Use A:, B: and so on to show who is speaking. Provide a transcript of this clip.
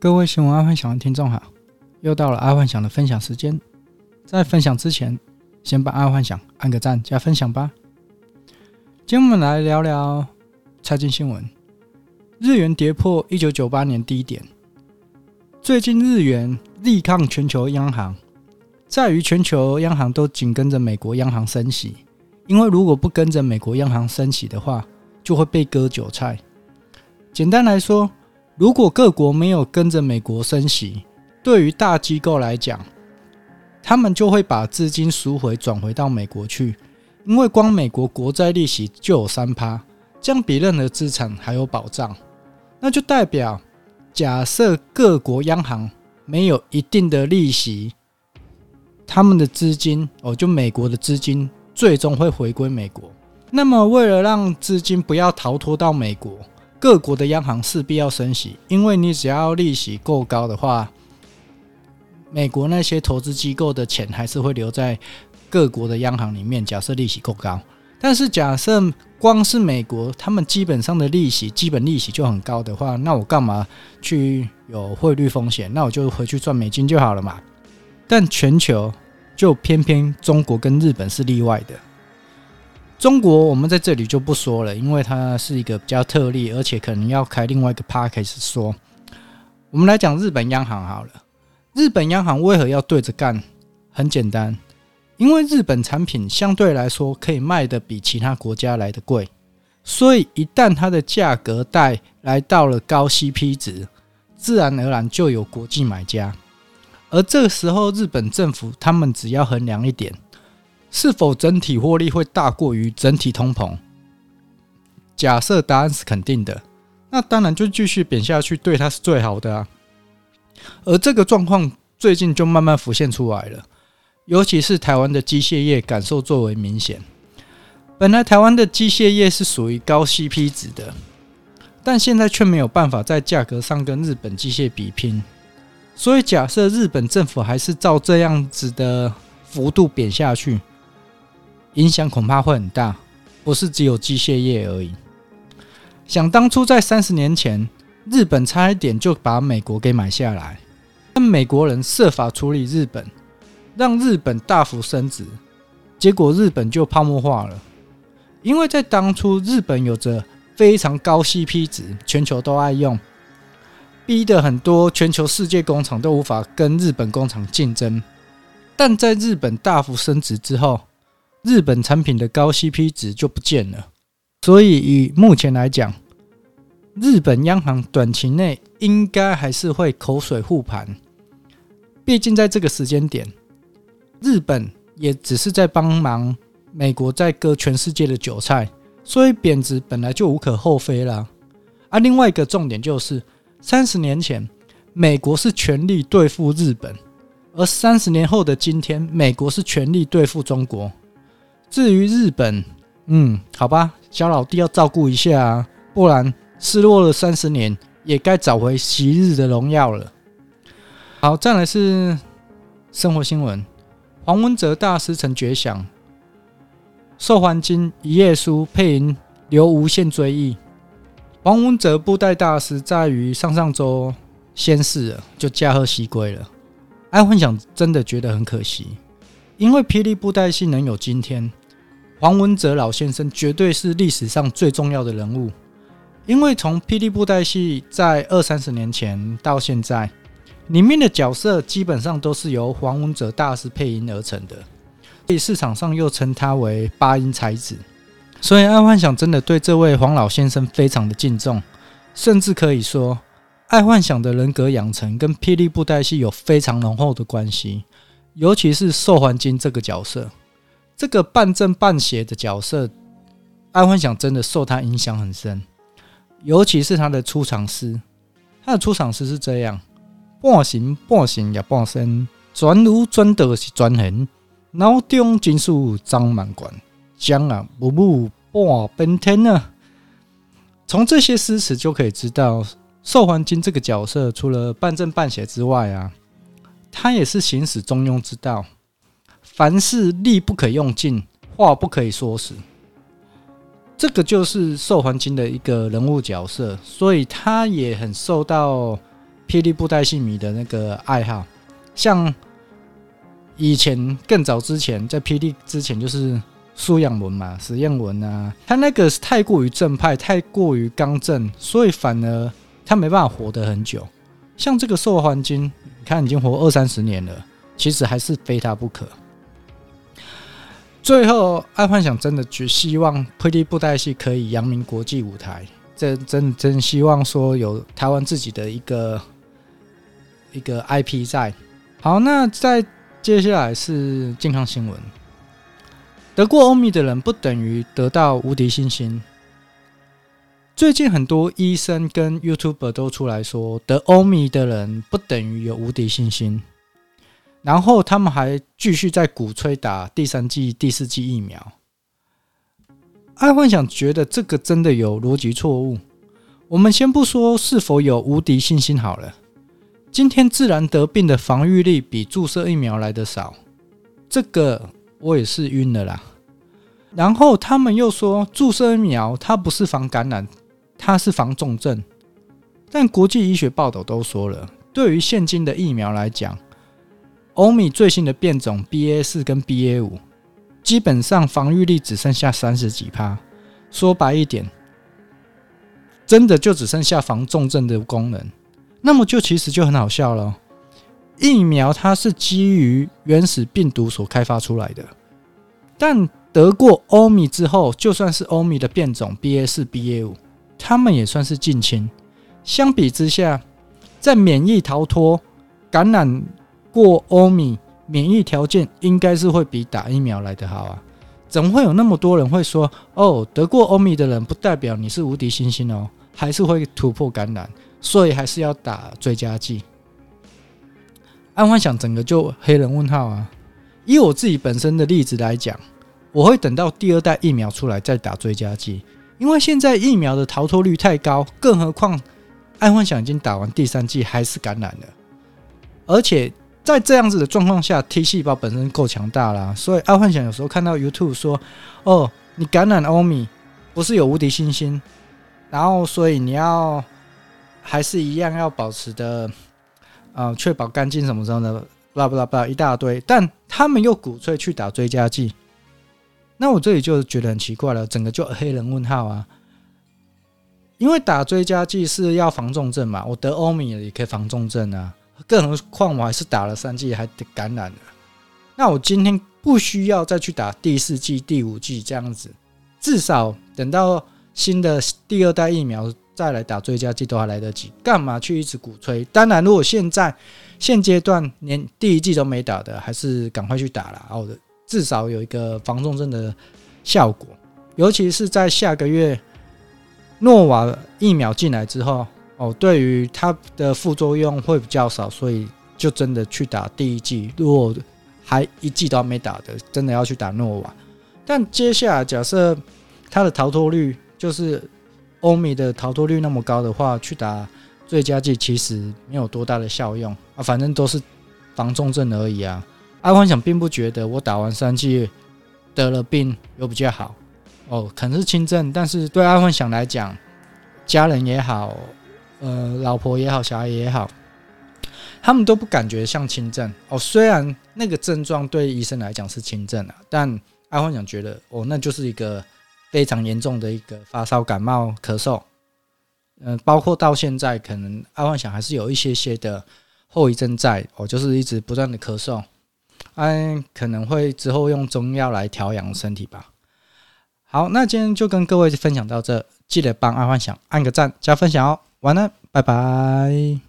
A: 各位喜欢爱幻想的听众好，又到了爱幻想的分享时间。在分享之前，先帮爱幻想按个赞加分享吧。今天我们来聊聊财经新闻：日元跌破一九九八年低点。最近日元力抗全球央行，在于全球央行都紧跟着美国央行升息，因为如果不跟着美国央行升息的话，就会被割韭菜。简单来说，如果各国没有跟着美国升息，对于大机构来讲，他们就会把资金赎回转回到美国去，因为光美国国债利息就有三趴，这样比任何资产还有保障。那就代表，假设各国央行没有一定的利息，他们的资金哦，就美国的资金最终会回归美国。那么，为了让资金不要逃脱到美国，各国的央行势必要升息，因为你只要利息够高的话，美国那些投资机构的钱还是会留在各国的央行里面。假设利息够高，但是假设光是美国，他们基本上的利息，基本利息就很高的话，那我干嘛去有汇率风险？那我就回去赚美金就好了嘛。但全球就偏偏中国跟日本是例外的。中国我们在这里就不说了，因为它是一个比较特例，而且可能要开另外一个 podcast 说。我们来讲日本央行好了。日本央行为何要对着干？很简单，因为日本产品相对来说可以卖的比其他国家来的贵，所以一旦它的价格带来到了高 CP 值，自然而然就有国际买家。而这个时候，日本政府他们只要衡量一点。是否整体获利会大过于整体通膨？假设答案是肯定的，那当然就继续贬下去，对它是最好的啊。而这个状况最近就慢慢浮现出来了，尤其是台湾的机械业感受最为明显。本来台湾的机械业是属于高 CP 值的，但现在却没有办法在价格上跟日本机械比拼。所以假设日本政府还是照这样子的幅度贬下去。影响恐怕会很大，不是只有机械业而已。想当初在三十年前，日本差一点就把美国给买下来，但美国人设法处理日本，让日本大幅升值，结果日本就泡沫化了。因为在当初，日本有着非常高 CP 值，全球都爱用，逼得很多全球世界工厂都无法跟日本工厂竞争。但在日本大幅升值之后，日本产品的高 CP 值就不见了，所以以目前来讲，日本央行短期内应该还是会口水护盘。毕竟在这个时间点，日本也只是在帮忙美国在割全世界的韭菜，所以贬值本来就无可厚非啦。啊，另外一个重点就是，三十年前美国是全力对付日本，而三十年后的今天，美国是全力对付中国。至于日本，嗯，好吧，小老弟要照顾一下啊，不然失落了三十年，也该找回昔日的荣耀了。好，再来是生活新闻，黄文哲大师曾绝响，寿环金一页书配音留无限追忆。黄文哲布袋大师在于上上周仙逝了，就驾鹤西归了。爱幻想真的觉得很可惜。因为霹雳布袋戏能有今天，黄文哲老先生绝对是历史上最重要的人物。因为从霹雳布袋戏在二三十年前到现在，里面的角色基本上都是由黄文哲大师配音而成的，所以市场上又称他为八音才子。所以爱幻想真的对这位黄老先生非常的敬重，甚至可以说，爱幻想的人格养成跟霹雳布袋戏有非常浓厚的关系。尤其是寿环金这个角色，这个半正半邪的角色，爱幻想真的受他影响很深。尤其是他的出场诗，他的出场诗是这样：半神半神也半身，专武专德是转横，脑中金术张满贯，将啊不不半奔天啊！从这些诗词就可以知道，寿环金这个角色除了半正半邪之外啊。他也是行使中庸之道，凡事力不可用尽，话不可以说死。这个就是寿环金的一个人物角色，所以他也很受到霹雳布袋戏迷的那个爱好。像以前更早之前，在霹雳之前就是苏养文嘛，史艳文啊，他那个是太过于正派，太过于刚正，所以反而他没办法活得很久。像这个瘦环金，你看已经活二三十年了，其实还是非他不可。最后，爱幻想真的只希望霹雳布袋戏可以扬名国际舞台，真真真希望说有台湾自己的一个一个 IP 在。好，那再接下来是健康新闻。得过欧米的人不等于得到无敌信心。最近很多医生跟 YouTuber 都出来说，得欧米的人不等于有无敌信心。然后他们还继续在鼓吹打第三剂、第四剂疫苗。爱幻想觉得这个真的有逻辑错误。我们先不说是否有无敌信心好了，今天自然得病的防御力比注射疫苗来得少，这个我也是晕了啦。然后他们又说注射疫苗它不是防感染，它是防重症。但国际医学报道都说了，对于现今的疫苗来讲，欧米最新的变种 BA 四跟 BA 五，基本上防御力只剩下三十几趴。说白一点，真的就只剩下防重症的功能。那么就其实就很好笑了。疫苗它是基于原始病毒所开发出来的，但得过欧米之后，就算是欧米的变种 BA 四、BA 五，他们也算是近亲。相比之下，在免疫逃脱、感染。过欧米免疫条件应该是会比打疫苗来得好啊？怎么会有那么多人会说哦，得过欧米的人不代表你是无敌星星哦，还是会突破感染，所以还是要打追加剂。爱幻想整个就黑人问号啊！以我自己本身的例子来讲，我会等到第二代疫苗出来再打追加剂，因为现在疫苗的逃脱率太高，更何况爱幻想已经打完第三剂还是感染了，而且。在这样子的状况下，T 细胞本身够强大啦，所以爱幻想有时候看到 YouTube 说：“哦，你感染欧米不是有无敌星星，然后所以你要还是一样要保持的，呃，确保干净什么什么的，拉巴拉巴拉一大堆。”但他们又鼓吹去打追加剂，那我这里就觉得很奇怪了，整个就黑人问号啊！因为打追加剂是要防重症嘛，我得欧米也可以防重症啊。更何况我还是打了三剂还得感染了，那我今天不需要再去打第四剂、第五剂这样子，至少等到新的第二代疫苗再来打追加剂都还来得及。干嘛去一直鼓吹？当然，如果现在现阶段连第一剂都没打的，还是赶快去打了，好的，至少有一个防重症的效果。尤其是在下个月诺瓦疫苗进来之后。哦，对于它的副作用会比较少，所以就真的去打第一剂。如果还一剂都没打的，真的要去打诺瓦。但接下来假设它的逃脱率就是欧米的逃脱率那么高的话，去打最佳剂其实没有多大的效用啊，反正都是防重症而已啊。阿幻想并不觉得我打完三剂得了病有比较好哦，可能是轻症，但是对阿幻想来讲，家人也好。呃，老婆也好，小孩也好，他们都不感觉像轻症哦。虽然那个症状对医生来讲是轻症啊，但爱幻想觉得哦，那就是一个非常严重的一个发烧、感冒、咳嗽。嗯、包括到现在，可能爱幻想还是有一些些的后遗症在哦，就是一直不断的咳嗽。嗯，可能会之后用中药来调养身体吧。好，那今天就跟各位分享到这，记得帮爱幻想按个赞加分享哦。晚安，拜拜。